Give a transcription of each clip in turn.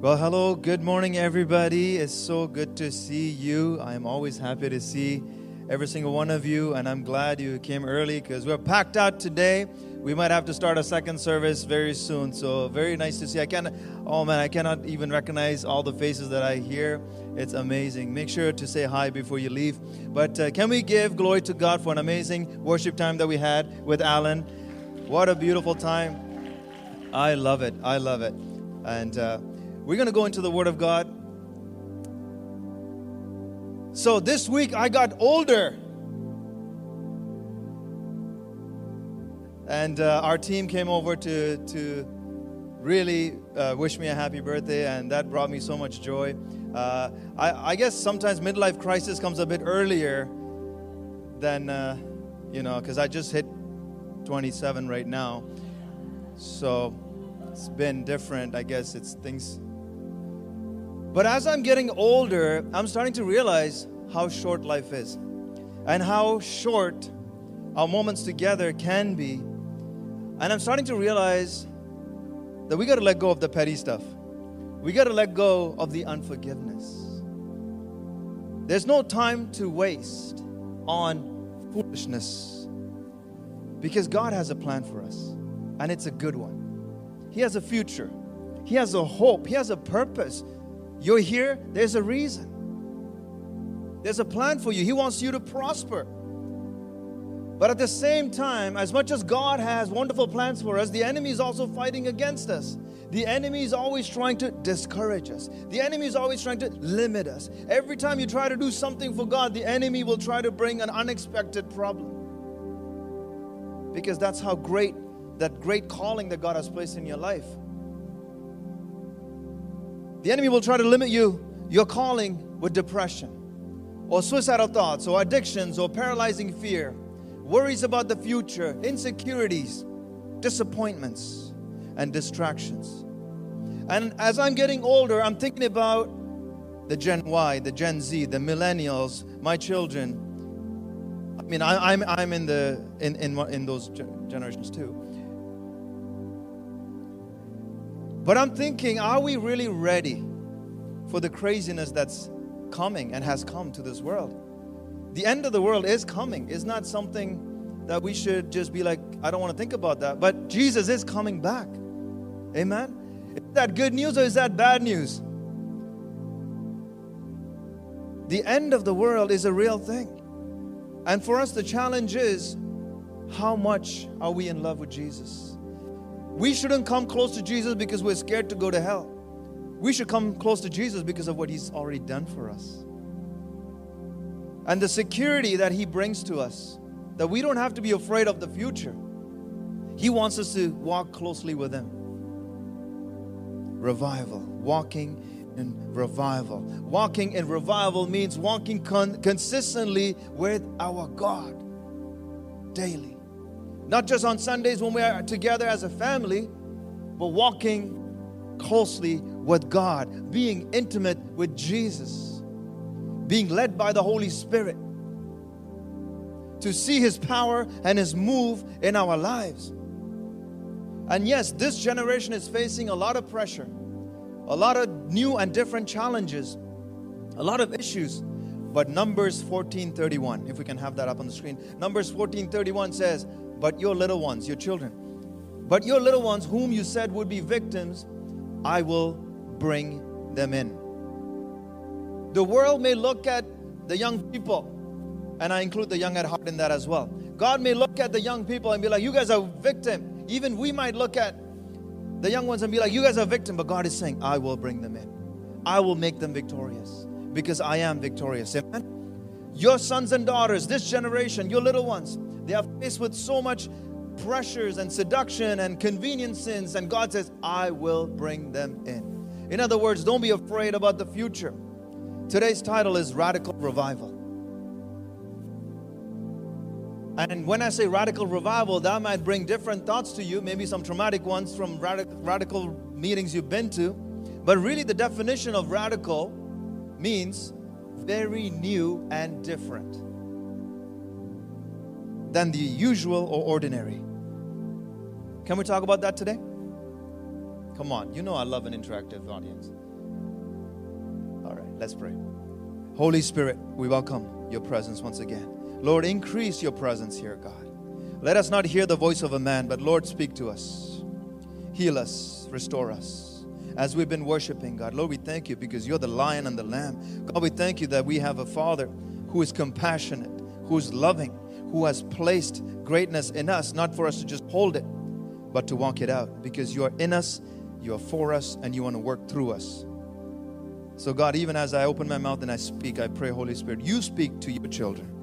Well, hello, good morning, everybody. It's so good to see you. I'm always happy to see every single one of you, and I'm glad you came early because we're packed out today. We might have to start a second service very soon, so very nice to see. I can, oh man, I cannot even recognize all the faces that I hear. It's amazing. Make sure to say hi before you leave. But uh, can we give glory to God for an amazing worship time that we had with Alan? What a beautiful time! I love it. I love it, and. Uh, we're going to go into the Word of God. So this week I got older. And uh, our team came over to, to really uh, wish me a happy birthday, and that brought me so much joy. Uh, I, I, guess sometimes midlife crisis comes a bit earlier than, uh, you know, because I just hit 27 right now. So it's been different. I guess it's things but as I'm getting older, I'm starting to realize how short life is and how short our moments together can be. And I'm starting to realize that we got to let go of the petty stuff. We got to let go of the unforgiveness. There's no time to waste on foolishness because God has a plan for us, and it's a good one. He has a future, He has a hope, He has a purpose. You're here, there's a reason. There's a plan for you. He wants you to prosper. But at the same time, as much as God has wonderful plans for us, the enemy is also fighting against us. The enemy is always trying to discourage us. The enemy is always trying to limit us. Every time you try to do something for God, the enemy will try to bring an unexpected problem. Because that's how great that great calling that God has placed in your life. The enemy will try to limit you, your calling, with depression, or suicidal thoughts, or addictions, or paralyzing fear, worries about the future, insecurities, disappointments, and distractions. And as I'm getting older, I'm thinking about the Gen Y, the Gen Z, the millennials, my children. I mean, I, am I'm, I'm in, the, in, in, in those generations too. But I'm thinking, are we really ready for the craziness that's coming and has come to this world? The end of the world is coming. It's not something that we should just be like, I don't want to think about that. But Jesus is coming back. Amen? Is that good news or is that bad news? The end of the world is a real thing. And for us, the challenge is how much are we in love with Jesus? We shouldn't come close to Jesus because we're scared to go to hell. We should come close to Jesus because of what He's already done for us. And the security that He brings to us, that we don't have to be afraid of the future. He wants us to walk closely with Him. Revival, walking in revival. Walking in revival means walking con- consistently with our God daily. Not just on Sundays when we are together as a family, but walking closely with God, being intimate with Jesus, being led by the Holy Spirit to see His power and His move in our lives. And yes, this generation is facing a lot of pressure, a lot of new and different challenges, a lot of issues. But Numbers 14:31, if we can have that up on the screen. Numbers 14:31 says, but your little ones, your children, but your little ones, whom you said would be victims, I will bring them in. The world may look at the young people, and I include the young at heart in that as well. God may look at the young people and be like, You guys are a victim. Even we might look at the young ones and be like, You guys are a victim, but God is saying, I will bring them in. I will make them victorious because I am victorious. Amen. Your sons and daughters, this generation, your little ones, they are faced with so much pressures and seduction and convenience sins, and God says, I will bring them in. In other words, don't be afraid about the future. Today's title is Radical Revival. And when I say radical revival, that might bring different thoughts to you, maybe some traumatic ones from radical, radical meetings you've been to. But really, the definition of radical means very new and different than the usual or ordinary. Can we talk about that today? Come on, you know I love an interactive audience. All right, let's pray. Holy Spirit, we welcome your presence once again. Lord, increase your presence here, God. Let us not hear the voice of a man, but Lord, speak to us. Heal us, restore us. As we've been worshiping, God, Lord, we thank you because you're the lion and the lamb. God, we thank you that we have a Father who is compassionate, who is loving, who has placed greatness in us, not for us to just hold it, but to walk it out because you are in us, you are for us, and you want to work through us. So, God, even as I open my mouth and I speak, I pray, Holy Spirit, you speak to your children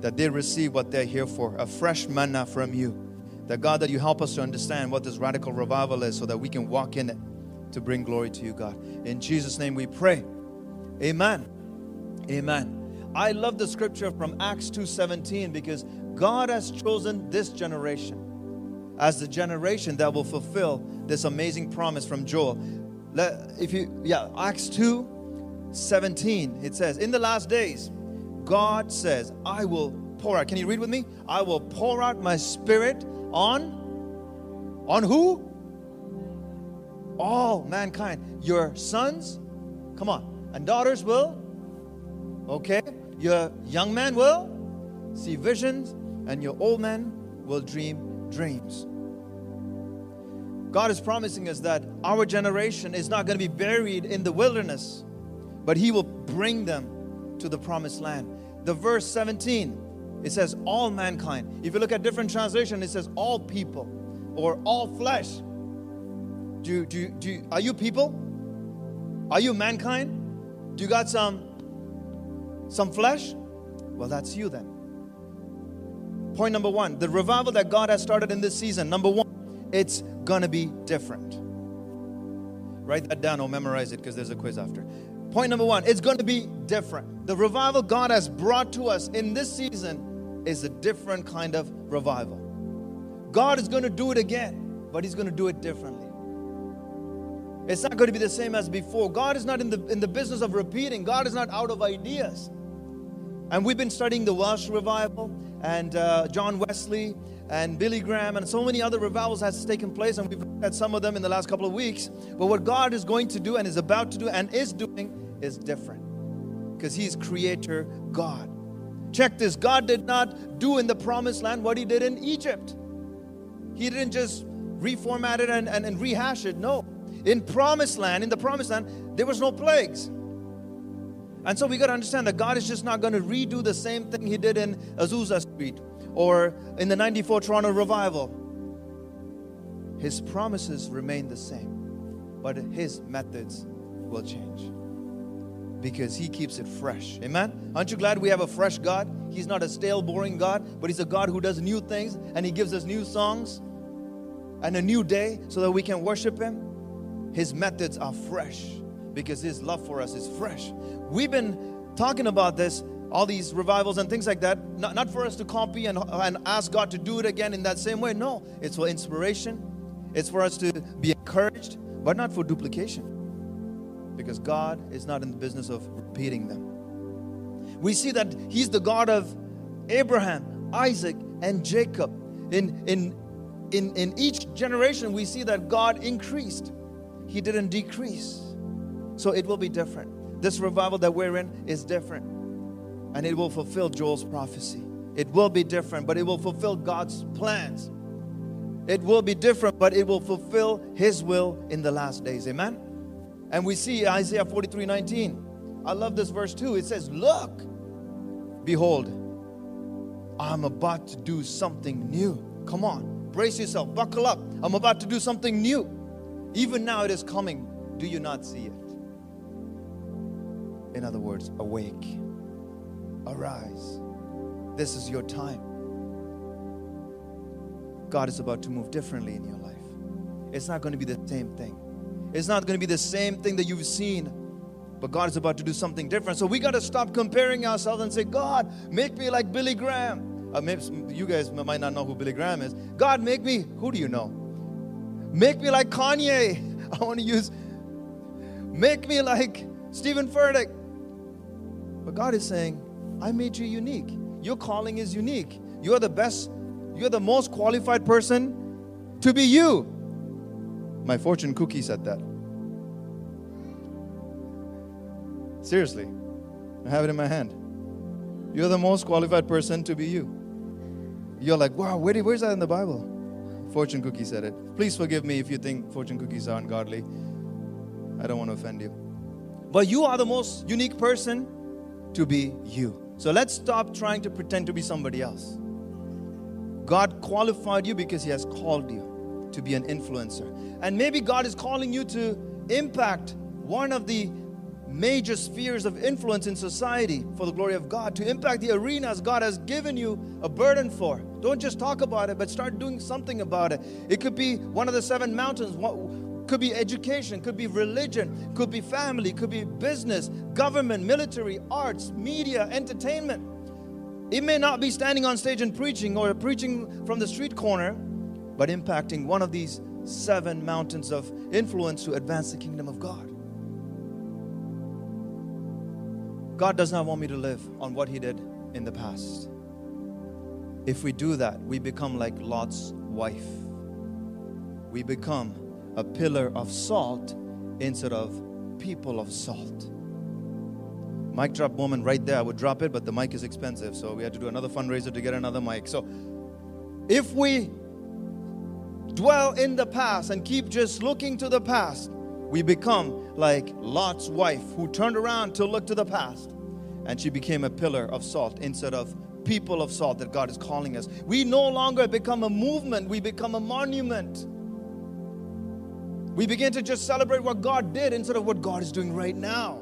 that they receive what they're here for a fresh manna from you. That God, that you help us to understand what this radical revival is so that we can walk in it to bring glory to you, God. In Jesus' name we pray. Amen. Amen. I love the scripture from Acts 2:17 because God has chosen this generation as the generation that will fulfill this amazing promise from Joel. Let, if you yeah, Acts 2 17, it says, In the last days, God says, I will pour out. Can you read with me? I will pour out my spirit on on who? All mankind. Your sons, come on, and daughters will. Okay? Your young man will see visions, and your old man will dream dreams. God is promising us that our generation is not going to be buried in the wilderness, but He will bring them to the promised land the verse 17, it says all mankind. If you look at different translation, it says all people or all flesh. Do, do, do, are you people? Are you mankind? Do you got some some flesh? Well, that's you then. Point number one the revival that God has started in this season, number one, it's gonna be different. Write that down or memorize it because there's a quiz after. Point number one, it's going to be different. The revival God has brought to us in this season is a different kind of revival. God is going to do it again, but He's going to do it differently. It's not going to be the same as before. God is not in the, in the business of repeating, God is not out of ideas. And we've been studying the Welsh revival and uh, John Wesley and Billy Graham and so many other revivals has taken place and we've had some of them in the last couple of weeks. But what God is going to do and is about to do and is doing is different because He's Creator God. Check this God did not do in the promised land what He did in Egypt. He didn't just reformat it and, and, and rehash it. No. In promised land, in the promised land, there was no plagues. And so we got to understand that God is just not going to redo the same thing He did in Azusa Street or in the 94 Toronto revival. His promises remain the same, but his methods will change because he keeps it fresh. Amen? Aren't you glad we have a fresh God? He's not a stale, boring God, but he's a God who does new things and he gives us new songs and a new day so that we can worship him. His methods are fresh because his love for us is fresh. We've been talking about this all these revivals and things like that, not, not for us to copy and, and ask God to do it again in that same way. No, it's for inspiration, it's for us to be encouraged, but not for duplication. Because God is not in the business of repeating them. We see that He's the God of Abraham, Isaac, and Jacob. In, in, in, in each generation, we see that God increased, He didn't decrease. So it will be different. This revival that we're in is different and it will fulfill Joel's prophecy. It will be different, but it will fulfill God's plans. It will be different, but it will fulfill His will in the last days. Amen? And we see Isaiah 43 19. I love this verse too. It says, Look, behold, I'm about to do something new. Come on, brace yourself, buckle up. I'm about to do something new. Even now it is coming. Do you not see it? In other words, awake. Arise. This is your time. God is about to move differently in your life. It's not going to be the same thing. It's not going to be the same thing that you've seen, but God is about to do something different. So we got to stop comparing ourselves and say, God, make me like Billy Graham. Uh, maybe you guys might not know who Billy Graham is. God, make me, who do you know? Make me like Kanye. I want to use, make me like Steven Furtick. But God is saying, I made you unique. Your calling is unique. You're the best, you're the most qualified person to be you. My fortune cookie said that. Seriously, I have it in my hand. You're the most qualified person to be you. You're like, wow, where, where's that in the Bible? Fortune cookie said it. Please forgive me if you think fortune cookies are ungodly. I don't want to offend you. But you are the most unique person to be you. So let's stop trying to pretend to be somebody else. God qualified you because He has called you to be an influencer. And maybe God is calling you to impact one of the major spheres of influence in society for the glory of God, to impact the arenas God has given you a burden for. Don't just talk about it, but start doing something about it. It could be one of the seven mountains, could be education, could be religion, could be family, could be business, government, military, arts, media, entertainment. It may not be standing on stage and preaching or preaching from the street corner, but impacting one of these seven mountains of influence to advance the kingdom of God. God does not want me to live on what He did in the past. If we do that, we become like Lot's wife. We become a pillar of salt instead of people of salt. Mic drop moment right there. I would drop it, but the mic is expensive, so we had to do another fundraiser to get another mic. So if we dwell in the past and keep just looking to the past, we become like Lot's wife who turned around to look to the past and she became a pillar of salt instead of people of salt that God is calling us. We no longer become a movement, we become a monument. We begin to just celebrate what God did instead of what God is doing right now.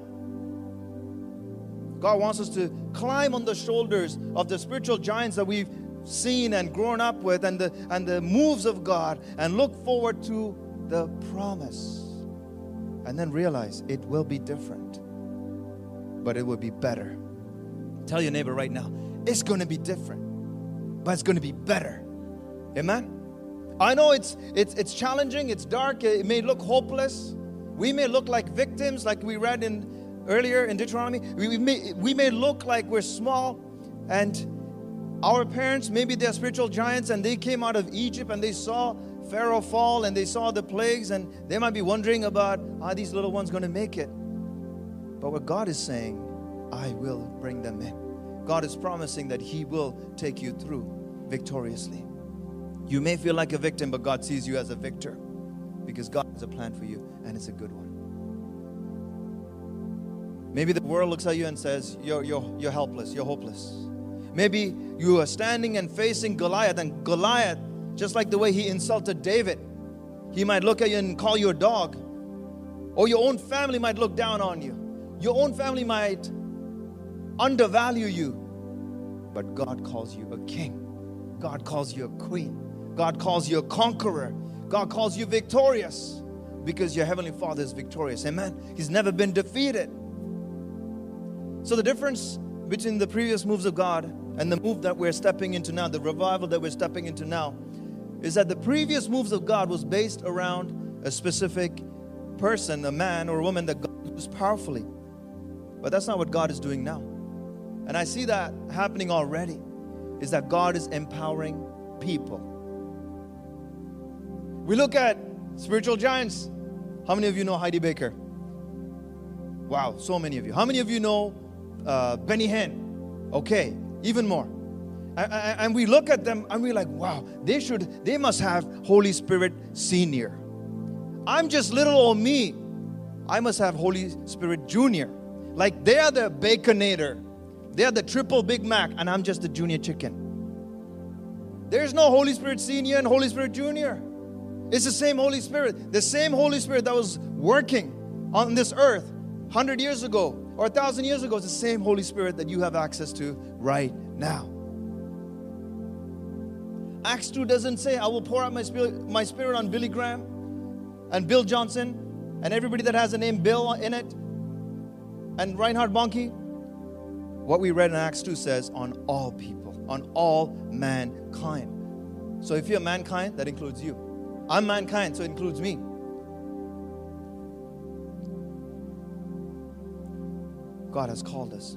God wants us to climb on the shoulders of the spiritual giants that we've seen and grown up with and the, and the moves of God and look forward to the promise and then realize it will be different, but it will be better. Tell your neighbor right now, it's going to be different, but it's going to be better. Amen? I know it's, it's, it's challenging, it's dark, it may look hopeless. We may look like victims, like we read in earlier in Deuteronomy. We, we, may, we may look like we're small, and our parents, maybe they're spiritual giants, and they came out of Egypt and they saw Pharaoh fall and they saw the plagues, and they might be wondering about are these little ones going to make it? But what God is saying, I will bring them in. God is promising that He will take you through victoriously. You may feel like a victim, but God sees you as a victor because God has a plan for you and it's a good one. Maybe the world looks at you and says, You're, you're, you're helpless, you're hopeless. Maybe you are standing and facing Goliath, and Goliath just like the way he insulted David, he might look at you and call you a dog. Or your own family might look down on you. Your own family might undervalue you. But God calls you a king. God calls you a queen. God calls you a conqueror. God calls you victorious because your heavenly Father is victorious. Amen. He's never been defeated. So the difference between the previous moves of God and the move that we're stepping into now, the revival that we're stepping into now, is that the previous moves of God was based around a specific person, a man or a woman that God used powerfully. But that's not what God is doing now. And I see that happening already is that God is empowering people. We look at spiritual giants. How many of you know Heidi Baker? Wow, so many of you. How many of you know uh, Benny Hinn? Okay, even more and we look at them and we're like, wow, they should, they must have Holy Spirit senior. I'm just little old me. I must have Holy Spirit junior. Like they are the baconator, they are the triple Big Mac, and I'm just the junior chicken. There's no Holy Spirit senior and Holy Spirit junior. It's the same Holy Spirit, the same Holy Spirit that was working on this earth 100 years ago or 1,000 years ago. It's the same Holy Spirit that you have access to right now. Acts 2 doesn't say, I will pour out my spirit, my spirit on Billy Graham and Bill Johnson and everybody that has the name Bill in it and Reinhard Bonnke. What we read in Acts 2 says, on all people, on all mankind. So if you're mankind, that includes you. I'm mankind, so it includes me. God has called us.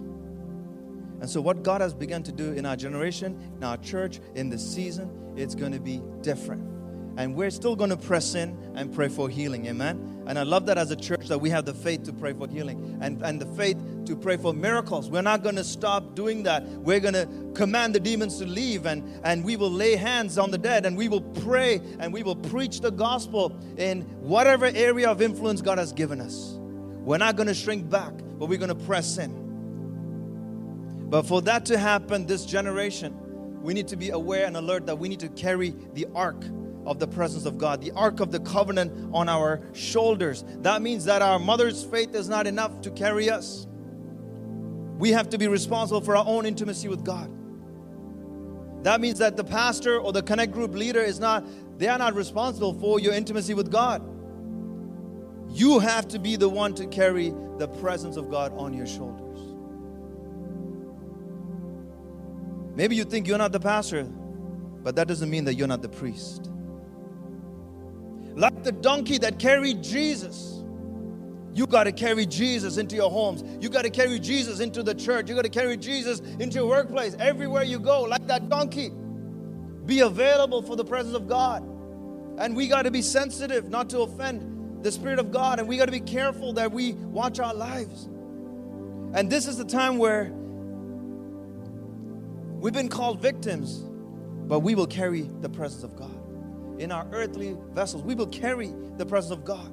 And so, what God has begun to do in our generation, in our church, in this season, it's going to be different. And we're still going to press in and pray for healing. Amen. And I love that as a church that we have the faith to pray for healing and, and the faith to pray for miracles. We're not going to stop doing that. We're going to command the demons to leave and, and we will lay hands on the dead and we will pray and we will preach the gospel in whatever area of influence God has given us. We're not going to shrink back, but we're going to press in. But for that to happen, this generation, we need to be aware and alert that we need to carry the ark of the presence of God, the ark of the covenant on our shoulders. That means that our mother's faith is not enough to carry us. We have to be responsible for our own intimacy with God. That means that the pastor or the connect group leader is not, they are not responsible for your intimacy with God. You have to be the one to carry the presence of God on your shoulders. Maybe you think you're not the pastor, but that doesn't mean that you're not the priest. Like the donkey that carried Jesus, you got to carry Jesus into your homes. You got to carry Jesus into the church. You got to carry Jesus into your workplace. Everywhere you go, like that donkey. Be available for the presence of God. And we got to be sensitive not to offend the Spirit of God. And we got to be careful that we watch our lives. And this is the time where We've been called victims, but we will carry the presence of God. In our earthly vessels, we will carry the presence of God.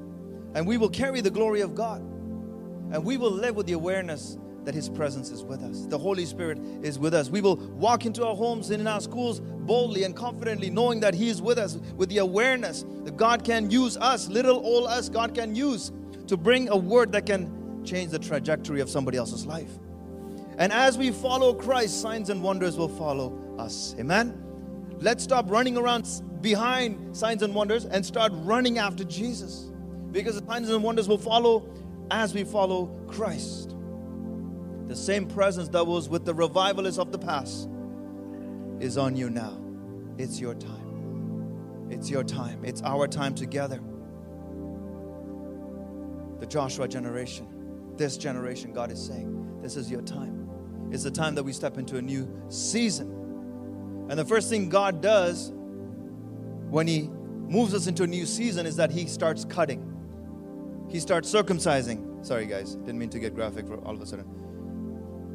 And we will carry the glory of God. And we will live with the awareness that His presence is with us. The Holy Spirit is with us. We will walk into our homes and in our schools boldly and confidently, knowing that He is with us, with the awareness that God can use us, little old us, God can use to bring a word that can change the trajectory of somebody else's life. And as we follow Christ, signs and wonders will follow us. Amen. Let's stop running around behind signs and wonders and start running after Jesus. Because the signs and wonders will follow as we follow Christ. The same presence that was with the revivalists of the past is on you now. It's your time. It's your time. It's our time together. The Joshua generation, this generation, God is saying, this is your time. It's the time that we step into a new season. And the first thing God does when He moves us into a new season is that He starts cutting. He starts circumcising. Sorry, guys, didn't mean to get graphic for all of a sudden.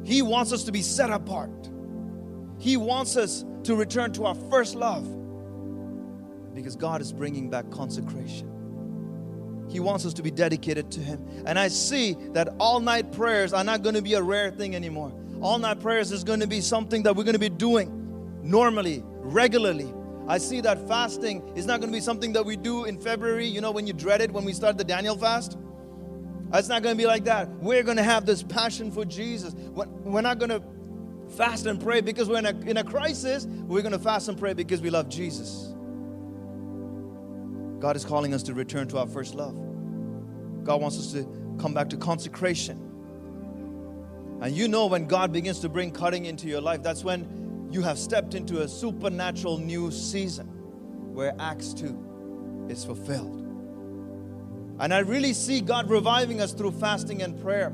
He wants us to be set apart. He wants us to return to our first love because God is bringing back consecration. He wants us to be dedicated to Him. And I see that all night prayers are not going to be a rare thing anymore all night prayers is going to be something that we're going to be doing normally, regularly. I see that fasting is not going to be something that we do in February, you know, when you dread it when we start the Daniel fast. It's not going to be like that. We're going to have this passion for Jesus. We're not going to fast and pray because we're in a, in a crisis. We're going to fast and pray because we love Jesus. God is calling us to return to our first love. God wants us to come back to consecration. And you know when God begins to bring cutting into your life, that's when you have stepped into a supernatural new season where Acts 2 is fulfilled. And I really see God reviving us through fasting and prayer.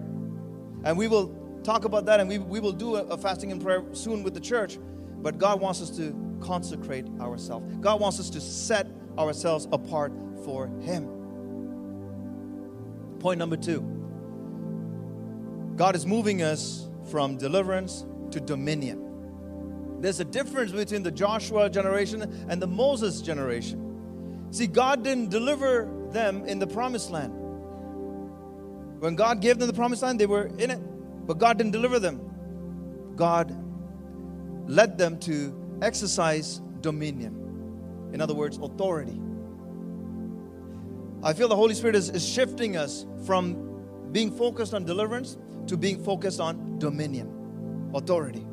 And we will talk about that and we, we will do a, a fasting and prayer soon with the church. But God wants us to consecrate ourselves, God wants us to set ourselves apart for Him. Point number two God is moving us from deliverance to dominion. There's a difference between the Joshua generation and the Moses generation. See, God didn't deliver them in the promised land. When God gave them the promised land, they were in it, but God didn't deliver them. God led them to exercise dominion. In other words, authority. I feel the Holy Spirit is, is shifting us from being focused on deliverance to being focused on dominion, authority.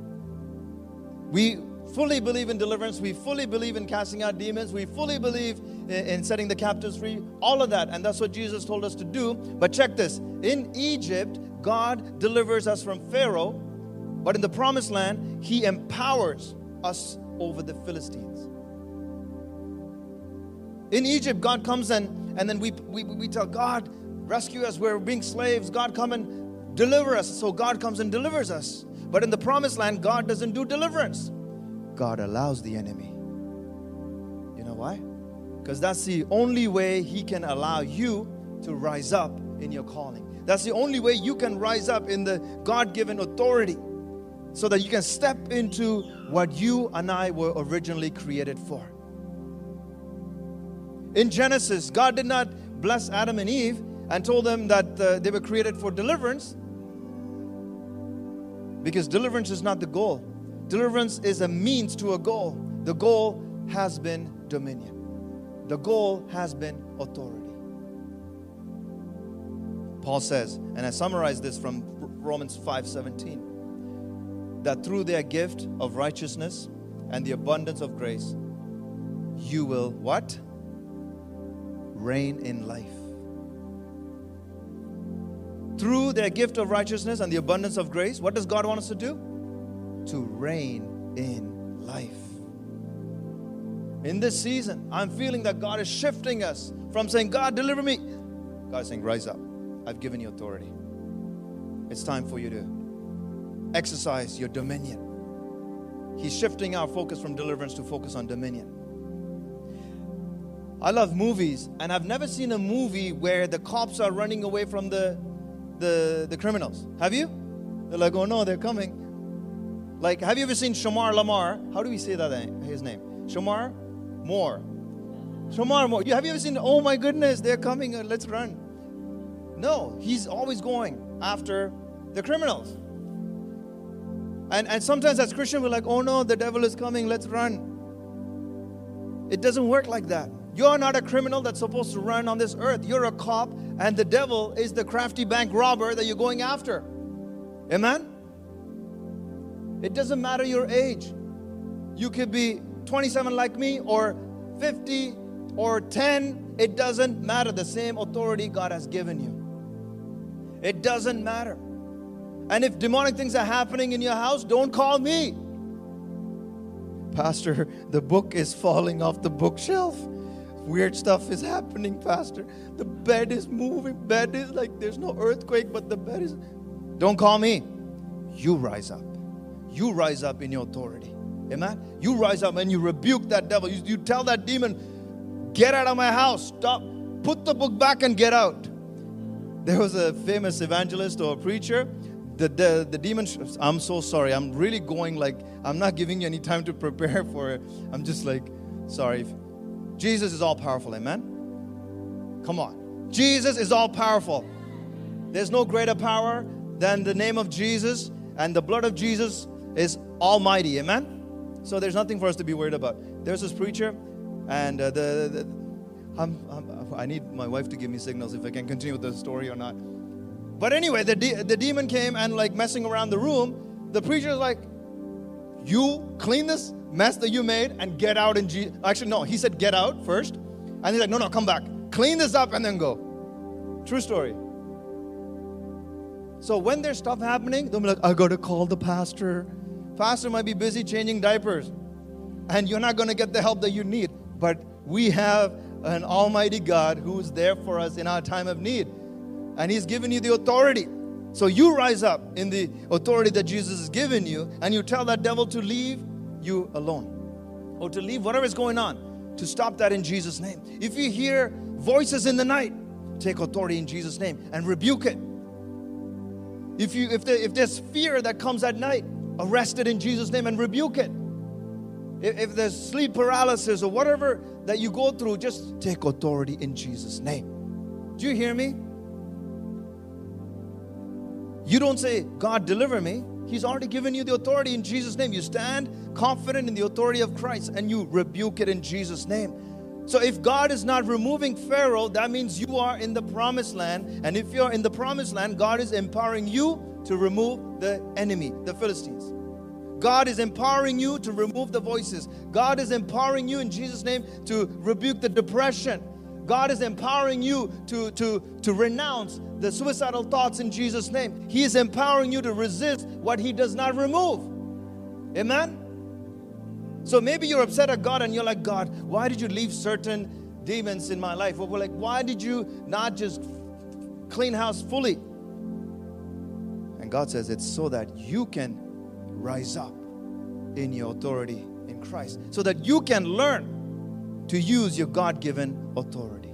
We fully believe in deliverance. We fully believe in casting out demons. We fully believe in, setting the captives free. All of that. And that's what Jesus told us to do. But check this in Egypt, God delivers us from Pharaoh. But in the promised land, He empowers us over the Philistines. In Egypt, God comes and, and then we, we, we tell God, rescue us. We're being slaves. God, come and deliver us. So God comes and delivers us. But in the promised land, God doesn't do deliverance. God allows the enemy. You know why? Because that's the only way He can allow you to rise up in your calling. That's the only way you can rise up in the God given authority so that you can step into what you and I were originally created for. In Genesis, God did not bless Adam and Eve and told them that uh, they were created for deliverance because deliverance is not the goal. Deliverance is a means to a goal. The goal has been dominion, the goal has been authority. Paul says, and I summarize this from Romans 5:17, that through their gift of righteousness and the abundance of grace, you will what? Reign in life. Through their gift of righteousness and the abundance of grace, what does God want us to do? To reign in life. In this season, I'm feeling that God is shifting us from saying, God, deliver me. God is saying, rise up. I've given you authority. It's time for you to exercise your dominion. He's shifting our focus from deliverance to focus on dominion. I love movies, and I've never seen a movie where the cops are running away from the, the, the criminals. Have you? They're like, oh no, they're coming. Like, have you ever seen Shemar Lamar? How do we say that his name? Shemar Moore. Shemar Moore. You, have you ever seen, oh my goodness, they're coming, uh, let's run. No, he's always going after the criminals. And, and sometimes as Christians, we're like, oh no, the devil is coming, let's run. It doesn't work like that. You're not a criminal that's supposed to run on this earth. You're a cop, and the devil is the crafty bank robber that you're going after. Amen? It doesn't matter your age. You could be 27 like me, or 50, or 10. It doesn't matter. The same authority God has given you. It doesn't matter. And if demonic things are happening in your house, don't call me. Pastor, the book is falling off the bookshelf. Weird stuff is happening, Pastor. The bed is moving. Bed is like there's no earthquake, but the bed is. Don't call me. You rise up. You rise up in your authority. Amen. You rise up and you rebuke that devil. You, you tell that demon, get out of my house. Stop. Put the book back and get out. There was a famous evangelist or preacher. The, the, the demon, I'm so sorry. I'm really going like, I'm not giving you any time to prepare for it. I'm just like, sorry. Jesus is all powerful, amen? Come on. Jesus is all powerful. There's no greater power than the name of Jesus, and the blood of Jesus is almighty, amen? So there's nothing for us to be worried about. There's this preacher, and uh, the, the I'm, I'm, i need my wife to give me signals if I can continue with the story or not. But anyway, the, de- the demon came and like messing around the room. The preacher is like, You clean this mess that you made and get out in Jesus. Actually, no, he said, Get out first. And he's like, No, no, come back. Clean this up and then go. True story. So when there's stuff happening, they'll be like, I gotta call the pastor. Pastor might be busy changing diapers, and you're not gonna get the help that you need. But we have an almighty God who is there for us in our time of need. And He's given you the authority. So you rise up in the authority that Jesus has given you and you tell that devil to leave you alone or to leave whatever is going on, to stop that in Jesus' name. If you hear voices in the night, take authority in Jesus' name and rebuke it. If, you, if, there, if there's fear that comes at night, arrest it in Jesus' name and rebuke it. If, if there's sleep paralysis or whatever that you go through, just take authority in Jesus' name. Do you hear me? You don't say, God, deliver me. He's already given you the authority in Jesus' name. You stand confident in the authority of Christ and you rebuke it in Jesus' name. So, if God is not removing Pharaoh, that means you are in the promised land. And if you're in the promised land, God is empowering you to remove the enemy, the Philistines. God is empowering you to remove the voices. God is empowering you in Jesus' name to rebuke the depression. God is empowering you to, to, to renounce the suicidal thoughts in Jesus' name. He is empowering you to resist what He does not remove. Amen? So maybe you're upset at God and you're like, God, why did you leave certain demons in my life? Or we're like, why did you not just clean house fully? And God says, it's so that you can rise up in your authority in Christ so that you can learn to use your God given authority.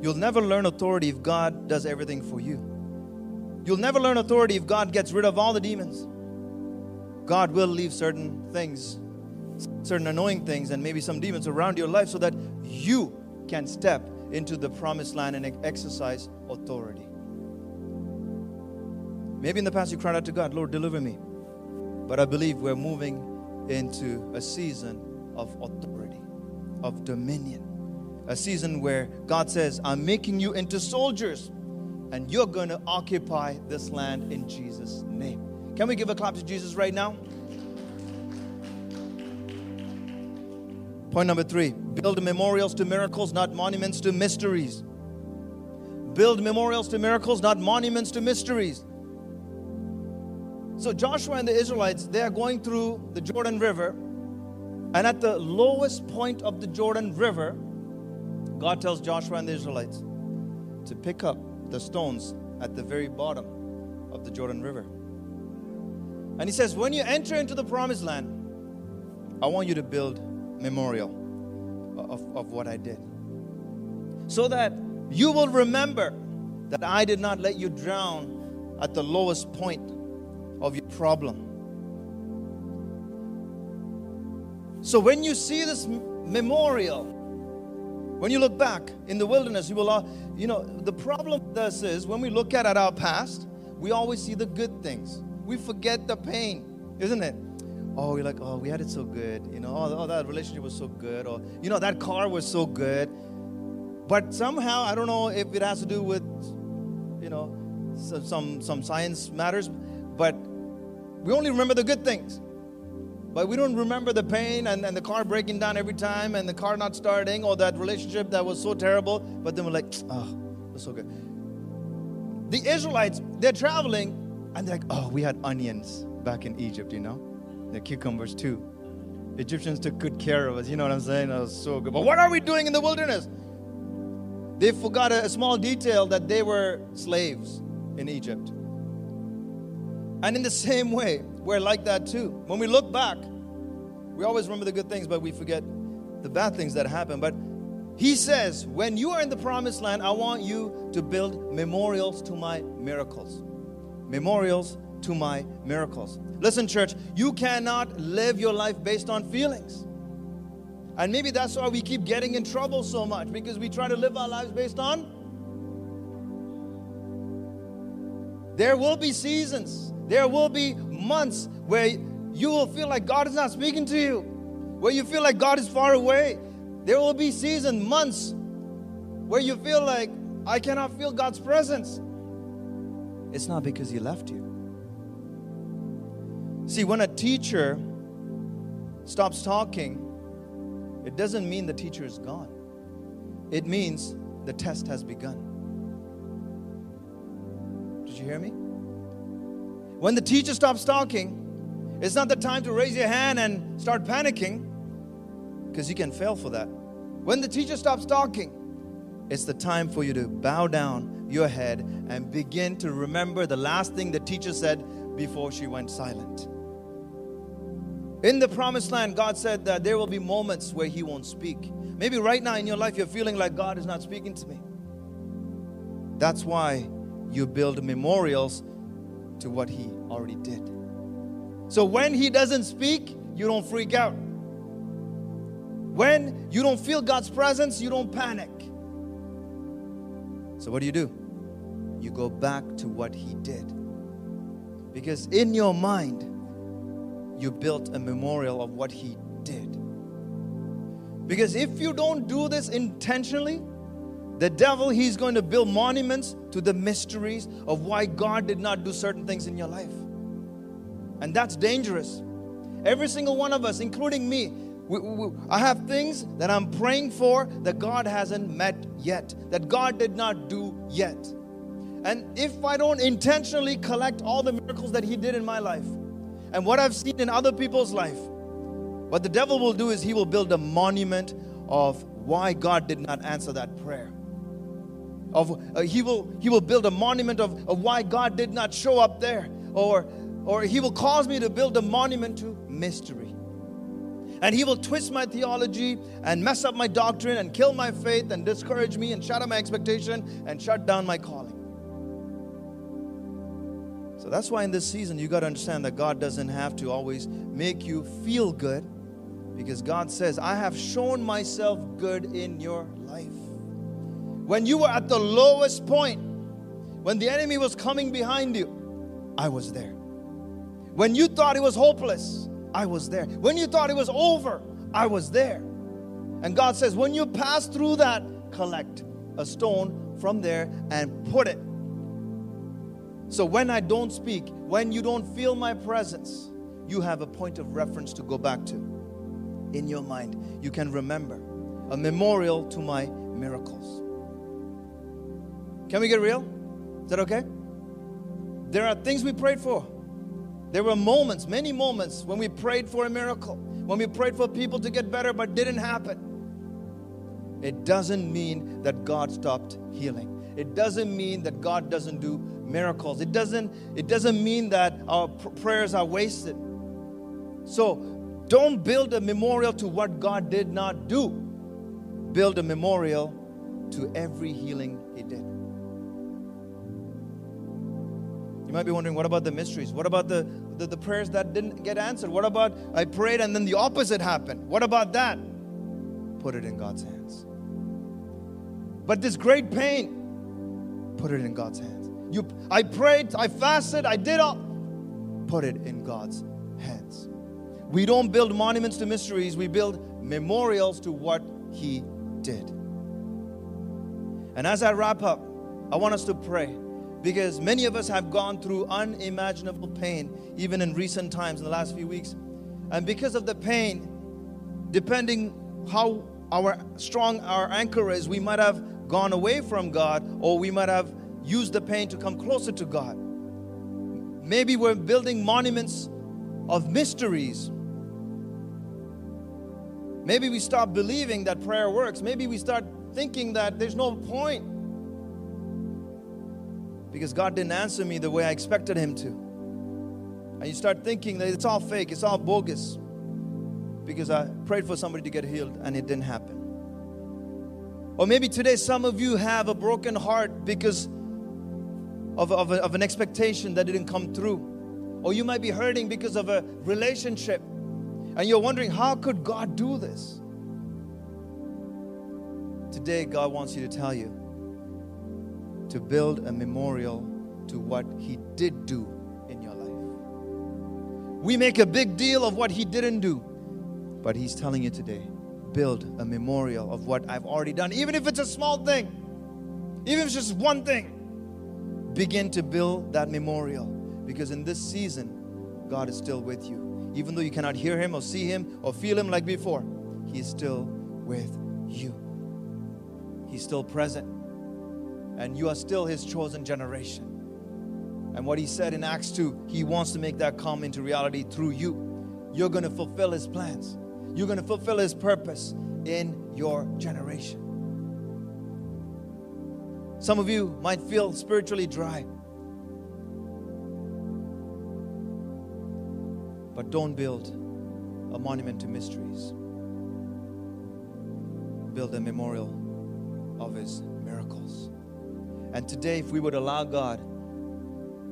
You'll never learn authority if God does everything for you. You'll never learn authority if God gets rid of all the demons. God will leave certain things, certain annoying things, and maybe some demons around your life so that you can step into the promised land and exercise authority. Maybe in the past you cried out to God, Lord, deliver me. But I believe we're moving into a season of authority, of dominion. A season where God says, I'm making you into soldiers and you're going to occupy this land in Jesus' name. Can we give a clap to Jesus right now? Point number three build memorials to miracles, not monuments to mysteries. Build memorials to miracles, not monuments to mysteries. So Joshua and the Israelites, they are going through the Jordan River, and at the lowest point of the Jordan River, God tells Joshua and the Israelites to pick up the stones at the very bottom of the Jordan River. And he says, When you enter into the promised land, I want you to build memorial of, of what I did. So that you will remember that I did not let you drown at the lowest point of your problem. So when you see this memorial, when you look back in the wilderness, you will, uh, you know, the problem with us is when we look at, at our past, we always see the good things. We forget the pain, isn't it? Oh, you're like, oh, we had it so good. You know, oh, oh, that relationship was so good. Or, you know, that car was so good. But somehow, I don't know if it has to do with, you know, some, some science matters, but we only remember the good things. But we don't remember the pain and, and the car breaking down every time and the car not starting or that relationship that was so terrible. But then we're like, oh, that's so good. The Israelites, they're traveling and they're like, oh, we had onions back in Egypt, you know? The cucumbers too. Egyptians took good care of us. You know what I'm saying? That was so good. But what are we doing in the wilderness? They forgot a, a small detail that they were slaves in Egypt. And in the same way, we're like that too. When we look back, we always remember the good things, but we forget the bad things that happen. But he says, when you are in the promised land, I want you to build memorials to my miracles. Memorials to my miracles. Listen, church, you cannot live your life based on feelings. And maybe that's why we keep getting in trouble so much because we try to live our lives based on. There will be seasons, there will be months where you will feel like God is not speaking to you, where you feel like God is far away. There will be seasons, months where you feel like I cannot feel God's presence. It's not because He left you. See, when a teacher stops talking, it doesn't mean the teacher is gone. It means the test has begun. Did you hear me? When the teacher stops talking, it's not the time to raise your hand and start panicking because you can fail for that. When the teacher stops talking, it's the time for you to bow down your head and begin to remember the last thing the teacher said before she went silent. In the promised land, God said that there will be moments where He won't speak. Maybe right now in your life, you're feeling like God is not speaking to me. That's why you build memorials to what he already did. So when he doesn't speak, you don't freak out. When you don't feel God's presence, you don't panic. So what do you do? You go back to what he did. Because in your mind, you built a memorial of what he did. Because if you don't do this intentionally, the devil, he's going to build monuments to the mysteries of why God did not do certain things in your life. And that's dangerous. Every single one of us, including me, we, we, I have things that I'm praying for that God hasn't met yet, that God did not do yet. And if I don't intentionally collect all the miracles that He did in my life and what I've seen in other people's life, what the devil will do is he will build a monument of why God did not answer that prayer of uh, he will he will build a monument of, of why god did not show up there or or he will cause me to build a monument to mystery And he will twist my theology and mess up my doctrine and kill my faith and discourage me and shatter my expectation and shut down my calling. So that's why in this season you got to understand that God doesn't have to always make you feel good because God says, I have shown myself good in your life. When you were at the lowest point, when the enemy was coming behind you, I was there. When you thought it was hopeless, I was there. When you thought it was over, I was there. And God says, when you pass through that, collect a stone from there and put it. So when I don't speak, when you don't feel my presence, you have a point of reference to go back to in your mind. You can remember a memorial to my miracles. Can we get real? Is that okay? There are things we prayed for. There were moments, many moments, when we prayed for a miracle, when we prayed for people to get better but didn't happen. It doesn't mean that God stopped healing. It doesn't mean that God doesn't do miracles. It doesn't it doesn't mean that our pr- prayers are wasted. So, don't build a memorial to what God did not do. Build a memorial to every healing he did. You might be wondering, what about the mysteries? What about the, the, the, prayers that didn't get answered? What about I prayed and then the opposite happened? What about that? Put it in God's hands. But this great pain, put it in God's hands. You, I prayed, I fasted, I did all. Put it in God's hands. We don't build monuments to mysteries, we build memorials to what He did. And as I wrap up, I want us to pray because many of us have gone through unimaginable pain, even in recent times, in the last few weeks. And because of the pain, depending how our strong our anchor is, we might have gone away from God or we might have used the pain to come closer to God. Maybe we're building monuments of mysteries. Maybe we stop believing that prayer works. Maybe we start thinking that there's no point because God didn't answer me the way I expected Him to. And you start thinking that it's all fake, it's all bogus because I prayed for somebody to get healed and it didn't happen. Or maybe today some of you have a broken heart because of, of, a, of an expectation that didn't come through. Or you might be hurting because of a relationship and you're wondering, how could God do this? Today, God wants you to tell you to build a memorial to what He did do in your life. We make a big deal of what He didn't do, but He's telling you today build a memorial of what I've already done, even if it's a small thing, even if it's just one thing. Begin to build that memorial because in this season, God is still with you. Even though you cannot hear Him or see Him or feel Him like before, He is still with you. He's still present and you are still his chosen generation. And what he said in Acts 2, he wants to make that come into reality through you. You're going to fulfill his plans, you're going to fulfill his purpose in your generation. Some of you might feel spiritually dry. But don't build a monument to mysteries. Build a memorial of his miracles. And today, if we would allow God,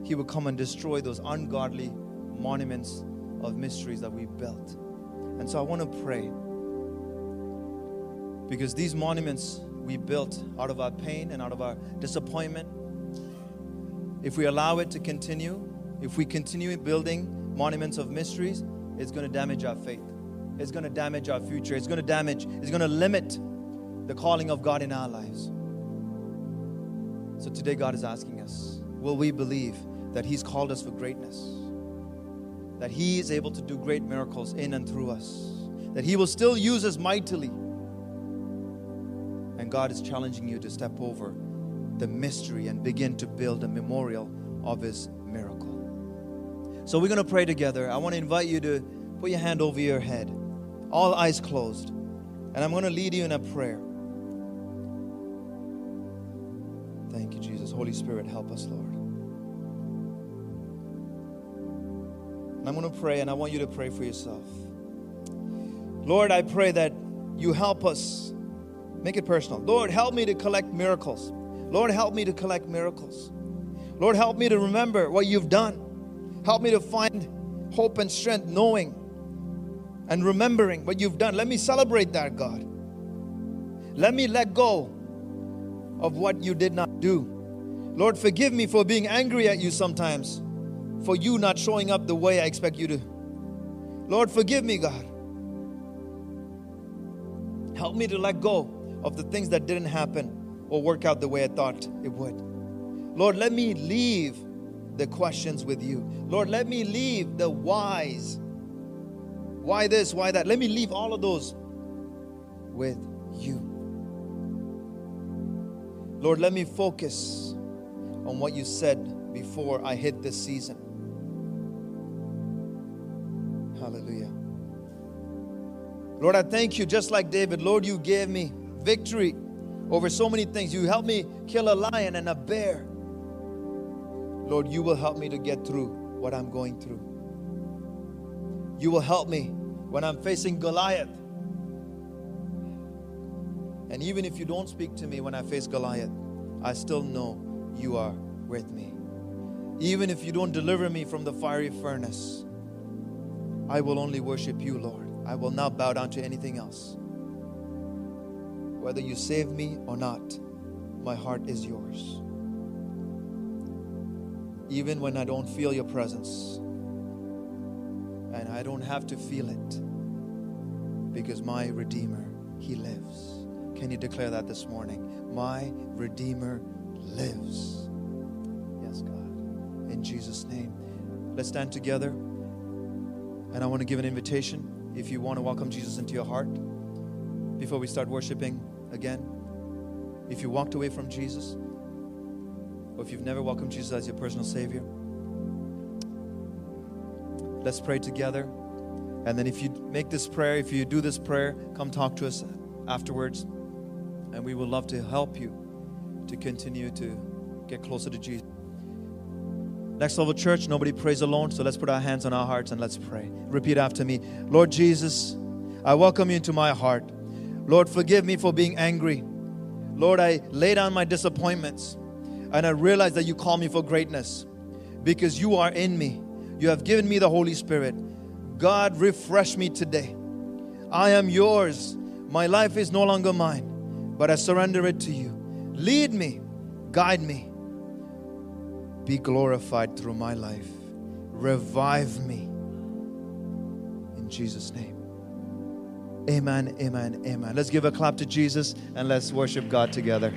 He would come and destroy those ungodly monuments of mysteries that we've built. And so I want to pray because these monuments we built out of our pain and out of our disappointment, if we allow it to continue, if we continue building monuments of mysteries, it's going to damage our faith. It's going to damage our future. It's going to damage, it's going to limit the calling of God in our lives. So today, God is asking us will we believe that He's called us for greatness? That He is able to do great miracles in and through us? That He will still use us mightily? And God is challenging you to step over the mystery and begin to build a memorial of His miracle. So we're going to pray together. I want to invite you to put your hand over your head, all eyes closed. And I'm going to lead you in a prayer. Thank you, Jesus. Holy Spirit, help us, Lord. And I'm going to pray, and I want you to pray for yourself. Lord, I pray that you help us. Make it personal. Lord, help me to collect miracles. Lord, help me to collect miracles. Lord, help me to remember what you've done. Help me to find hope and strength knowing and remembering what you've done. Let me celebrate that, God. Let me let go of what you did not do. Lord, forgive me for being angry at you sometimes, for you not showing up the way I expect you to. Lord, forgive me, God. Help me to let go of the things that didn't happen or work out the way I thought it would. Lord, let me leave the questions with you. Lord, let me leave the whys. Why this, why that? Let me leave all of those with you. Lord, let me focus on what you said before I hit this season. Hallelujah. Lord, I thank you just like David. Lord, you gave me victory over so many things. You helped me kill a lion and a bear. Lord, you will help me to get through what I'm going through. You will help me when I'm facing Goliath. And even if you don't speak to me when I face Goliath, I still know you are with me. Even if you don't deliver me from the fiery furnace, I will only worship you, Lord. I will not bow down to anything else. Whether you save me or not, my heart is yours. Even when I don't feel your presence, and I don't have to feel it, because my Redeemer, He lives. Can you declare that this morning? My Redeemer lives. Yes, God. In Jesus' name. Let's stand together. And I want to give an invitation if you want to welcome Jesus into your heart before we start worshiping again. If you walked away from Jesus, or if you've never welcomed Jesus as your personal Savior, let's pray together. And then if you make this prayer, if you do this prayer, come talk to us afterwards. And we would love to help you to continue to get closer to Jesus. Next level church, nobody prays alone, so let's put our hands on our hearts and let's pray. Repeat after me Lord Jesus, I welcome you into my heart. Lord, forgive me for being angry. Lord, I lay down my disappointments and I realize that you call me for greatness because you are in me. You have given me the Holy Spirit. God, refresh me today. I am yours. My life is no longer mine, but I surrender it to you. Lead me, guide me. Be glorified through my life. Revive me. In Jesus' name. Amen, amen, amen. Let's give a clap to Jesus and let's worship God together.